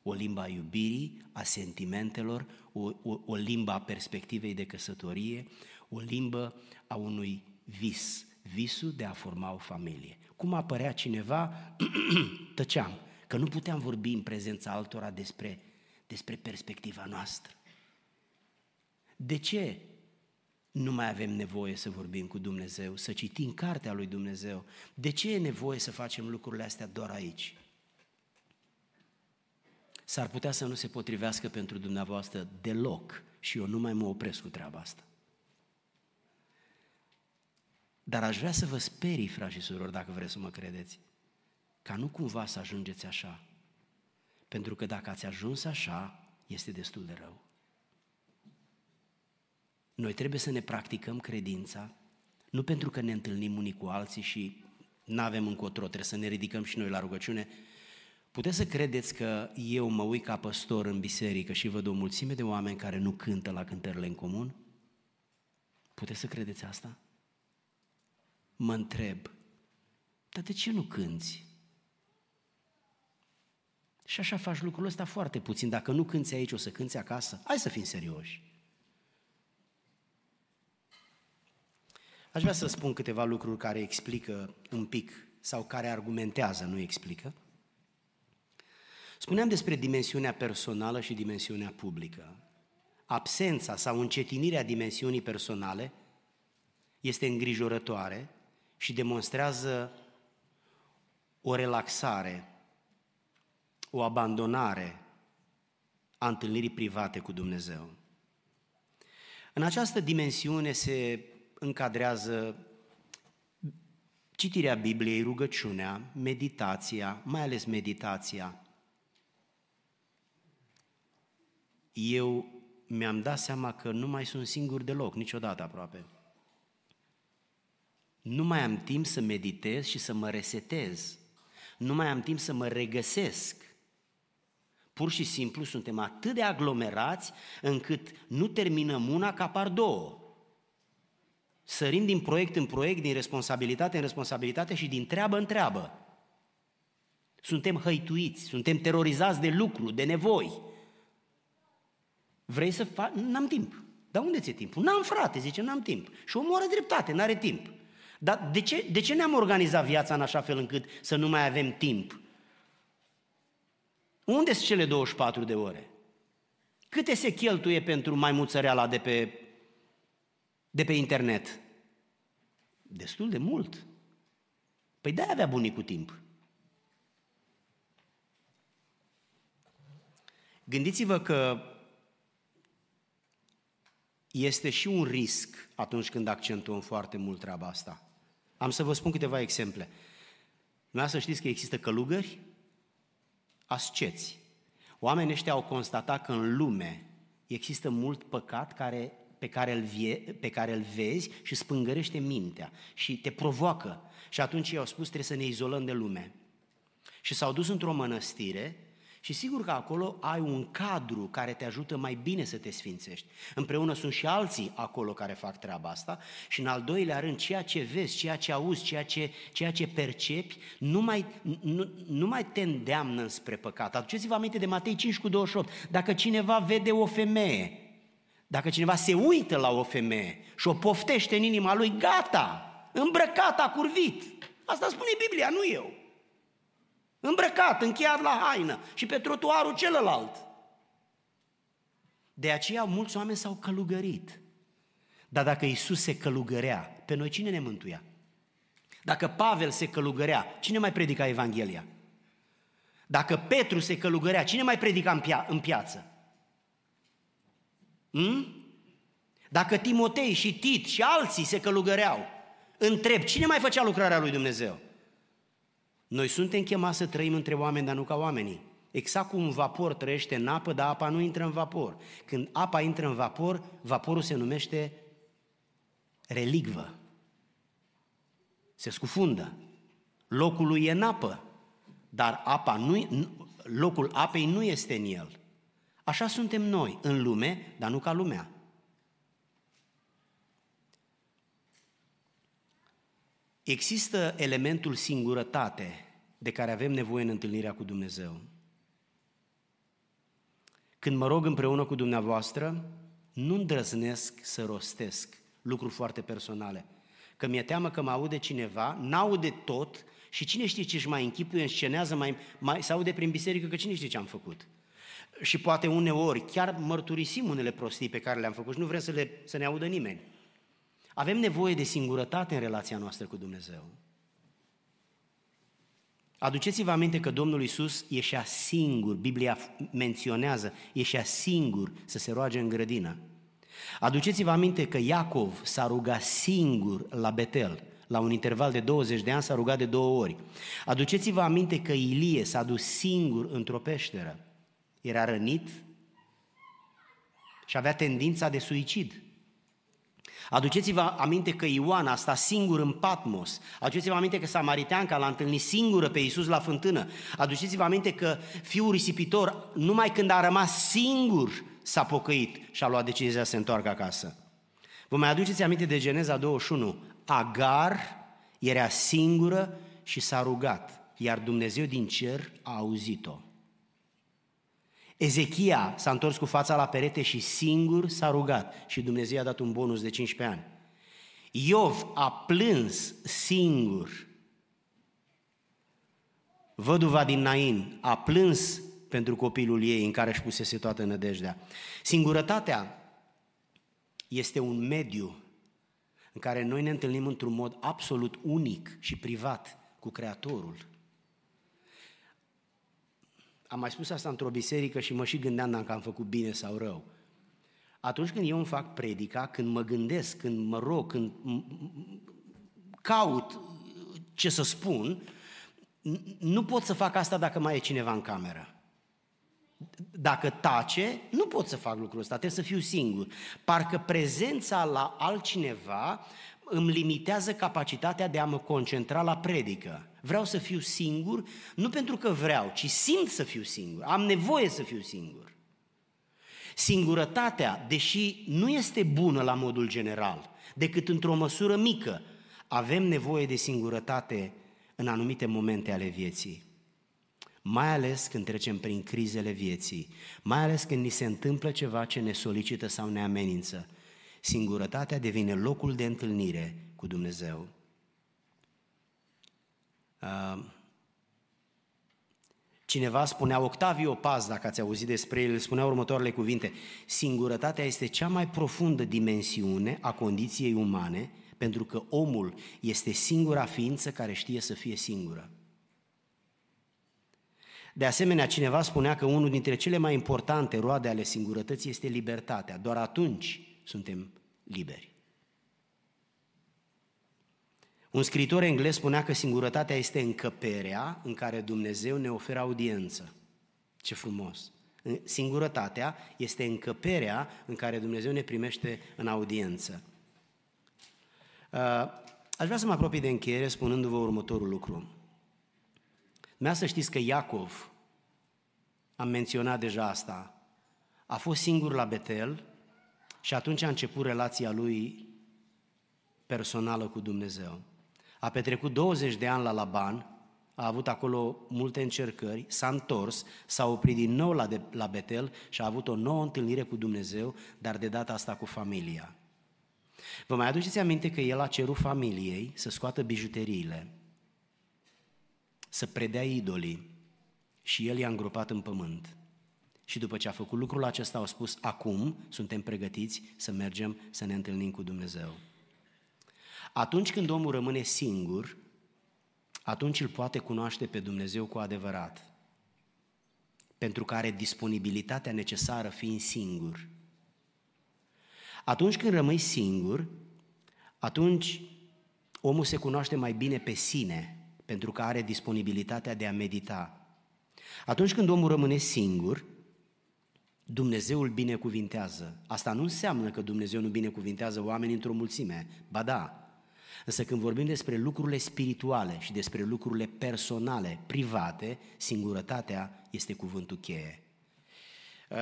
O limbă a iubirii, a sentimentelor, o, o, o limbă a perspectivei de căsătorie, o limbă a unui vis, visul de a forma o familie. Cum apărea cineva, tăceam, că nu puteam vorbi în prezența altora despre, despre perspectiva noastră. De ce nu mai avem nevoie să vorbim cu Dumnezeu, să citim cartea lui Dumnezeu? De ce e nevoie să facem lucrurile astea doar aici? S-ar putea să nu se potrivească pentru dumneavoastră deloc și eu nu mai mă opresc cu treaba asta. Dar aș vrea să vă sperii, frați și surori, dacă vreți să mă credeți, ca nu cumva să ajungeți așa. Pentru că dacă ați ajuns așa, este destul de rău. Noi trebuie să ne practicăm credința, nu pentru că ne întâlnim unii cu alții și nu avem încotro, trebuie să ne ridicăm și noi la rugăciune. Puteți să credeți că eu mă uit ca păstor în biserică și văd o mulțime de oameni care nu cântă la cântările în comun? Puteți să credeți asta? Mă întreb, dar de ce nu cânți? Și așa faci lucrul ăsta foarte puțin. Dacă nu cânți aici, o să cânți acasă. Hai să fim serioși. Aș vrea să spun câteva lucruri care explică un pic sau care argumentează, nu explică. Spuneam despre dimensiunea personală și dimensiunea publică. Absența sau încetinirea dimensiunii personale este îngrijorătoare și demonstrează o relaxare, o abandonare a întâlnirii private cu Dumnezeu. În această dimensiune se încadrează citirea Bibliei, rugăciunea, meditația, mai ales meditația. Eu mi-am dat seama că nu mai sunt singur deloc, niciodată aproape. Nu mai am timp să meditez și să mă resetez. Nu mai am timp să mă regăsesc. Pur și simplu suntem atât de aglomerați încât nu terminăm una ca par două. Sărim din proiect în proiect, din responsabilitate în responsabilitate și din treabă în treabă. Suntem hăituiți, suntem terorizați de lucru, de nevoi. Vrei să faci? N-am timp. Dar unde ți-e timpul? N-am frate, zice, n-am timp. Și omul are dreptate, n-are timp. Dar de ce, de ce ne-am organizat viața în așa fel încât să nu mai avem timp? Unde sunt cele 24 de ore? Câte se cheltuie pentru maimuțăreala de pe, de pe internet? Destul de mult. Păi de avea bunicul timp. Gândiți-vă că este și un risc atunci când accentuăm foarte mult treaba asta. Am să vă spun câteva exemple. Nu să știți că există călugări, asceți. Oamenii ăștia au constatat că în lume există mult păcat care, pe, care îl vie, pe care îl vezi și spângărește mintea și te provoacă. Și atunci i-au spus trebuie să ne izolăm de lume. Și s-au dus într-o mănăstire și sigur că acolo ai un cadru care te ajută mai bine să te sfințești. Împreună sunt și alții acolo care fac treaba asta și în al doilea rând, ceea ce vezi, ceea ce auzi, ceea ce, ceea ce percepi, nu mai, nu, nu mai te îndeamnă spre păcat. Aduceți-vă aminte de Matei 5 cu 28. Dacă cineva vede o femeie, dacă cineva se uită la o femeie și o poftește în inima lui, gata, îmbrăcat, curvit. Asta spune Biblia, nu eu îmbrăcat, încheiat la haină și pe trotuarul celălalt. De aceea mulți oameni s-au călugărit. Dar dacă Isus se călugărea, pe noi cine ne mântuia? Dacă Pavel se călugărea, cine mai predica Evanghelia? Dacă Petru se călugărea, cine mai predica în, pia- în piață? Hmm? Dacă Timotei și Tit și alții se călugăreau, întreb, cine mai făcea lucrarea lui Dumnezeu? Noi suntem chemați să trăim între oameni, dar nu ca oamenii. Exact cum un vapor trăiește în apă, dar apa nu intră în vapor. Când apa intră în vapor, vaporul se numește relicvă. Se scufundă. Locul lui e în apă, dar apa nu, locul apei nu este în el. Așa suntem noi, în lume, dar nu ca lumea. Există elementul singurătate de care avem nevoie în întâlnirea cu Dumnezeu. Când mă rog împreună cu dumneavoastră, nu îndrăznesc să rostesc lucruri foarte personale. Că mi-e teamă că mă aude cineva, n-aude tot și cine știe ce își mai închipuie, înscenează, mai, mai, se aude prin biserică că cine știe ce am făcut. Și poate uneori chiar mărturisim unele prostii pe care le-am făcut și nu vrem să, le, să ne audă nimeni. Avem nevoie de singurătate în relația noastră cu Dumnezeu. Aduceți-vă aminte că Domnul Iisus ieșea singur, Biblia menționează, ieșea singur să se roage în grădină. Aduceți-vă aminte că Iacov s-a rugat singur la Betel, la un interval de 20 de ani s-a rugat de două ori. Aduceți-vă aminte că Ilie s-a dus singur într-o peșteră. Era rănit și avea tendința de suicid. Aduceți-vă aminte că Ioan a stat singur în Patmos. Aduceți-vă aminte că Samariteanca l-a întâlnit singură pe Iisus la fântână. Aduceți-vă aminte că fiul risipitor, numai când a rămas singur, s-a pocăit și a luat decizia să se întoarcă acasă. Vă mai aduceți aminte de Geneza 21? Agar era singură și s-a rugat, iar Dumnezeu din cer a auzit-o. Ezechia s-a întors cu fața la perete și singur s-a rugat și Dumnezeu a dat un bonus de 15 ani. Iov a plâns singur. Văduva din Nain a plâns pentru copilul ei în care își pusese toată nădejdea. Singurătatea este un mediu în care noi ne întâlnim într-un mod absolut unic și privat cu Creatorul. Am mai spus asta într-o biserică și mă și gândeam dacă am făcut bine sau rău. Atunci când eu îmi fac predica, când mă gândesc, când mă rog, când caut ce să spun, nu pot să fac asta dacă mai e cineva în cameră. Dacă tace, nu pot să fac lucrul ăsta, trebuie să fiu singur. Parcă prezența la altcineva îmi limitează capacitatea de a mă concentra la predică. Vreau să fiu singur, nu pentru că vreau, ci simt să fiu singur. Am nevoie să fiu singur. Singurătatea, deși nu este bună la modul general, decât într-o măsură mică, avem nevoie de singurătate în anumite momente ale vieții. Mai ales când trecem prin crizele vieții, mai ales când ni se întâmplă ceva ce ne solicită sau ne amenință. Singurătatea devine locul de întâlnire cu Dumnezeu. Cineva spunea, Octavio Paz, dacă ați auzit despre el, spunea următoarele cuvinte, singurătatea este cea mai profundă dimensiune a condiției umane, pentru că omul este singura ființă care știe să fie singură. De asemenea, cineva spunea că unul dintre cele mai importante roade ale singurătății este libertatea. Doar atunci suntem liberi. Un scriitor englez spunea că singurătatea este încăperea în care Dumnezeu ne oferă audiență. Ce frumos! Singurătatea este încăperea în care Dumnezeu ne primește în audiență. Uh, aș vrea să mă apropii de încheiere spunându-vă următorul lucru. Mea să știți că Iacov, am menționat deja asta, a fost singur la Betel și atunci a început relația lui personală cu Dumnezeu. A petrecut 20 de ani la Laban, a avut acolo multe încercări, s-a întors, s-a oprit din nou la, de, la Betel și a avut o nouă întâlnire cu Dumnezeu, dar de data asta cu familia. Vă mai aduceți aminte că el a cerut familiei să scoată bijuteriile, să predea idolii și el i-a îngropat în pământ. Și după ce a făcut lucrul acesta, au spus, acum suntem pregătiți să mergem să ne întâlnim cu Dumnezeu. Atunci când omul rămâne singur, atunci îl poate cunoaște pe Dumnezeu cu adevărat. Pentru că are disponibilitatea necesară fiind singur. Atunci când rămâi singur, atunci omul se cunoaște mai bine pe sine, pentru că are disponibilitatea de a medita. Atunci când omul rămâne singur, Dumnezeu îl binecuvintează. Asta nu înseamnă că Dumnezeu nu binecuvintează oamenii într-o mulțime. Ba da, Însă când vorbim despre lucrurile spirituale și despre lucrurile personale, private, singurătatea este cuvântul cheie. Uh,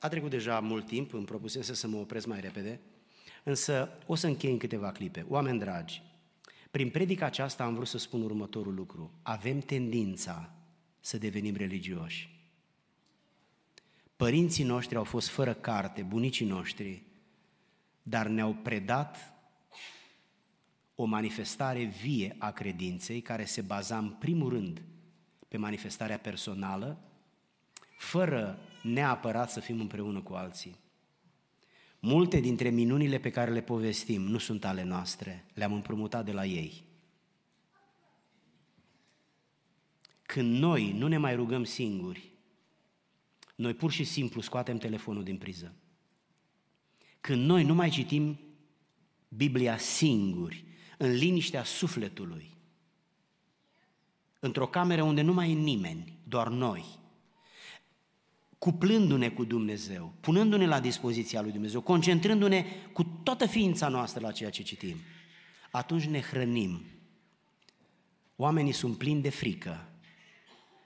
a trecut deja mult timp, îmi propusese să mă opresc mai repede, însă o să închei în câteva clipe. Oameni dragi, Prin predica aceasta am vrut să spun următorul lucru. Avem tendința să devenim religioși. Părinții noștri au fost fără carte, bunicii noștri, dar ne-au predat o manifestare vie a credinței care se baza în primul rând pe manifestarea personală, fără neapărat să fim împreună cu alții. Multe dintre minunile pe care le povestim nu sunt ale noastre, le-am împrumutat de la ei. Când noi nu ne mai rugăm singuri, noi pur și simplu scoatem telefonul din priză. Când noi nu mai citim Biblia singuri, în liniștea sufletului, într-o cameră unde nu mai e nimeni, doar noi, cuplându-ne cu Dumnezeu, punându-ne la dispoziția lui Dumnezeu, concentrându-ne cu toată ființa noastră la ceea ce citim, atunci ne hrănim. Oamenii sunt plini de frică,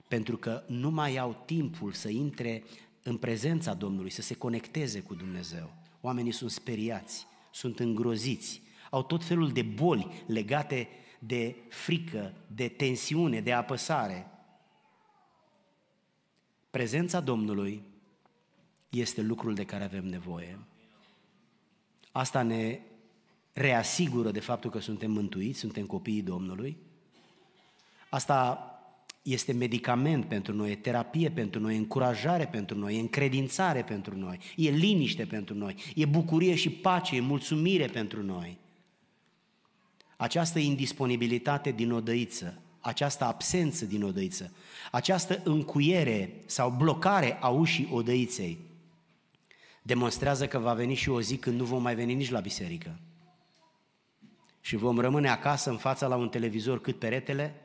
pentru că nu mai au timpul să intre în prezența Domnului, să se conecteze cu Dumnezeu. Oamenii sunt speriați, sunt îngroziți, au tot felul de boli legate de frică, de tensiune, de apăsare. Prezența Domnului este lucrul de care avem nevoie. Asta ne reasigură de faptul că suntem mântuiți, suntem copiii Domnului. Asta este medicament pentru noi, e terapie pentru noi, e încurajare pentru noi, e încredințare pentru noi, e liniște pentru noi, e bucurie și pace, e mulțumire pentru noi. Această indisponibilitate din odăiță, această absență din odăiță, această încuiere sau blocare a ușii odăiței, demonstrează că va veni și o zi când nu vom mai veni nici la biserică. Și vom rămâne acasă în fața la un televizor cât peretele,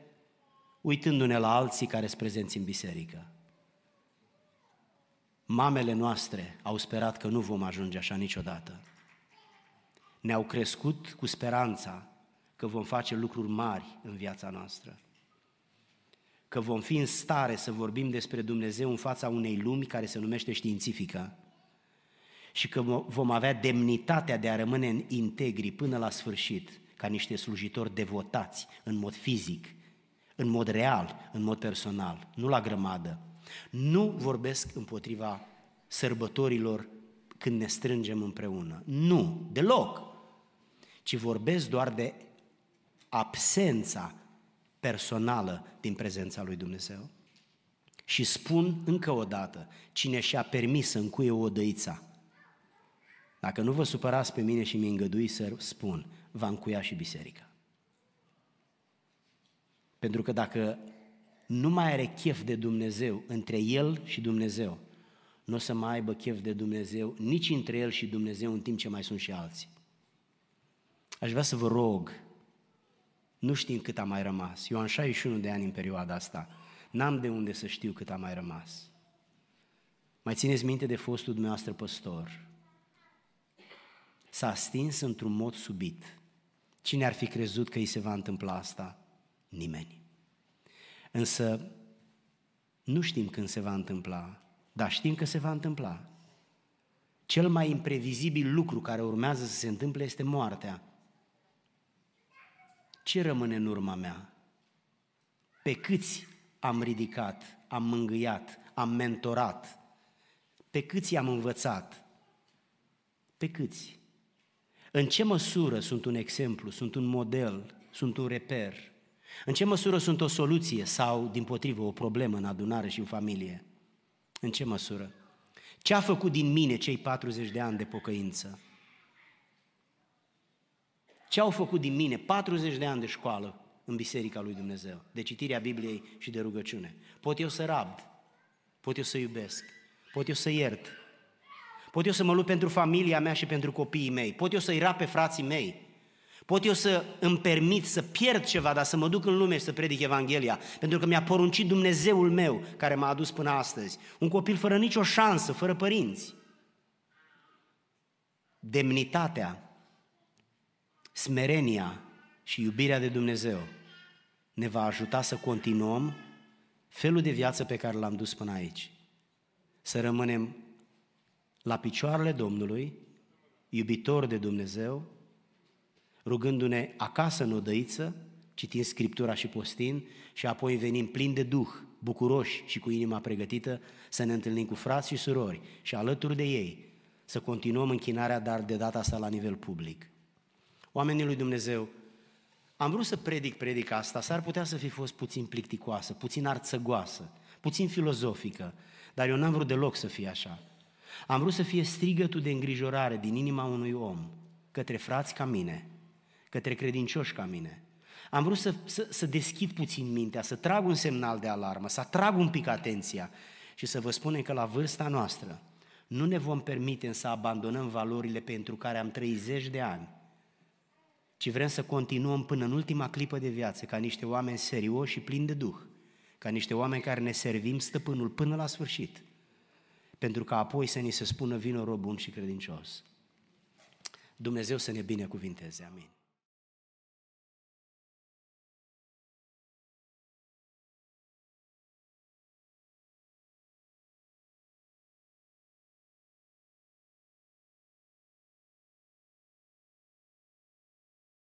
uitându-ne la alții care sunt prezenți în biserică. Mamele noastre au sperat că nu vom ajunge așa niciodată. Ne-au crescut cu speranța că vom face lucruri mari în viața noastră. Că vom fi în stare să vorbim despre Dumnezeu în fața unei lumi care se numește științifică și că vom avea demnitatea de a rămâne integri până la sfârșit, ca niște slujitori devotați în mod fizic, în mod real, în mod personal, nu la grămadă. Nu vorbesc împotriva sărbătorilor când ne strângem împreună. Nu, deloc. Ci vorbesc doar de absența personală din prezența lui Dumnezeu. Și spun încă o dată, cine și-a permis să încuie o dăița, dacă nu vă supărați pe mine și mi îngădui să spun, va încuia și biserica. Pentru că dacă nu mai are chef de Dumnezeu între el și Dumnezeu, nu o să mai aibă chef de Dumnezeu nici între el și Dumnezeu în timp ce mai sunt și alții. Aș vrea să vă rog nu știm cât a mai rămas. Eu am 61 de ani în perioada asta. N-am de unde să știu cât a mai rămas. Mai țineți minte de fostul dumneavoastră păstor? S-a stins într-un mod subit. Cine ar fi crezut că îi se va întâmpla asta? Nimeni. Însă nu știm când se va întâmpla, dar știm că se va întâmpla. Cel mai imprevizibil lucru care urmează să se întâmple este moartea ce rămâne în urma mea? Pe câți am ridicat, am mângâiat, am mentorat? Pe câți am învățat? Pe câți? În ce măsură sunt un exemplu, sunt un model, sunt un reper? În ce măsură sunt o soluție sau, din potrivă, o problemă în adunare și în familie? În ce măsură? Ce a făcut din mine cei 40 de ani de pocăință? Ce au făcut din mine 40 de ani de școală în Biserica lui Dumnezeu, de citirea Bibliei și de rugăciune? Pot eu să rabd, pot eu să iubesc, pot eu să iert, pot eu să mă lupt pentru familia mea și pentru copiii mei, pot eu să-i rap pe frații mei, pot eu să îmi permit să pierd ceva, dar să mă duc în lume și să predic Evanghelia, pentru că mi-a poruncit Dumnezeul meu care m-a adus până astăzi. Un copil fără nicio șansă, fără părinți. Demnitatea smerenia și iubirea de Dumnezeu ne va ajuta să continuăm felul de viață pe care l-am dus până aici. Să rămânem la picioarele Domnului, iubitori de Dumnezeu, rugându-ne acasă în odăiță, citind Scriptura și postind, și apoi venim plini de Duh, bucuroși și cu inima pregătită să ne întâlnim cu frați și surori și alături de ei să continuăm închinarea, dar de data asta la nivel public. Oamenii lui Dumnezeu, am vrut să predic predica asta, s-ar putea să fi fost puțin plicticoasă, puțin arțăgoasă, puțin filozofică, dar eu n-am vrut deloc să fie așa. Am vrut să fie strigătul de îngrijorare din inima unui om către frați ca mine, către credincioși ca mine. Am vrut să, să, să deschid puțin mintea, să trag un semnal de alarmă, să atrag un pic atenția și să vă spunem că la vârsta noastră nu ne vom permite să abandonăm valorile pentru care am 30 de ani, ci vrem să continuăm până în ultima clipă de viață ca niște oameni serioși și plini de Duh, ca niște oameni care ne servim stăpânul până la sfârșit, pentru că apoi să ni se spună vină rob bun și credincios. Dumnezeu să ne binecuvinteze, amin.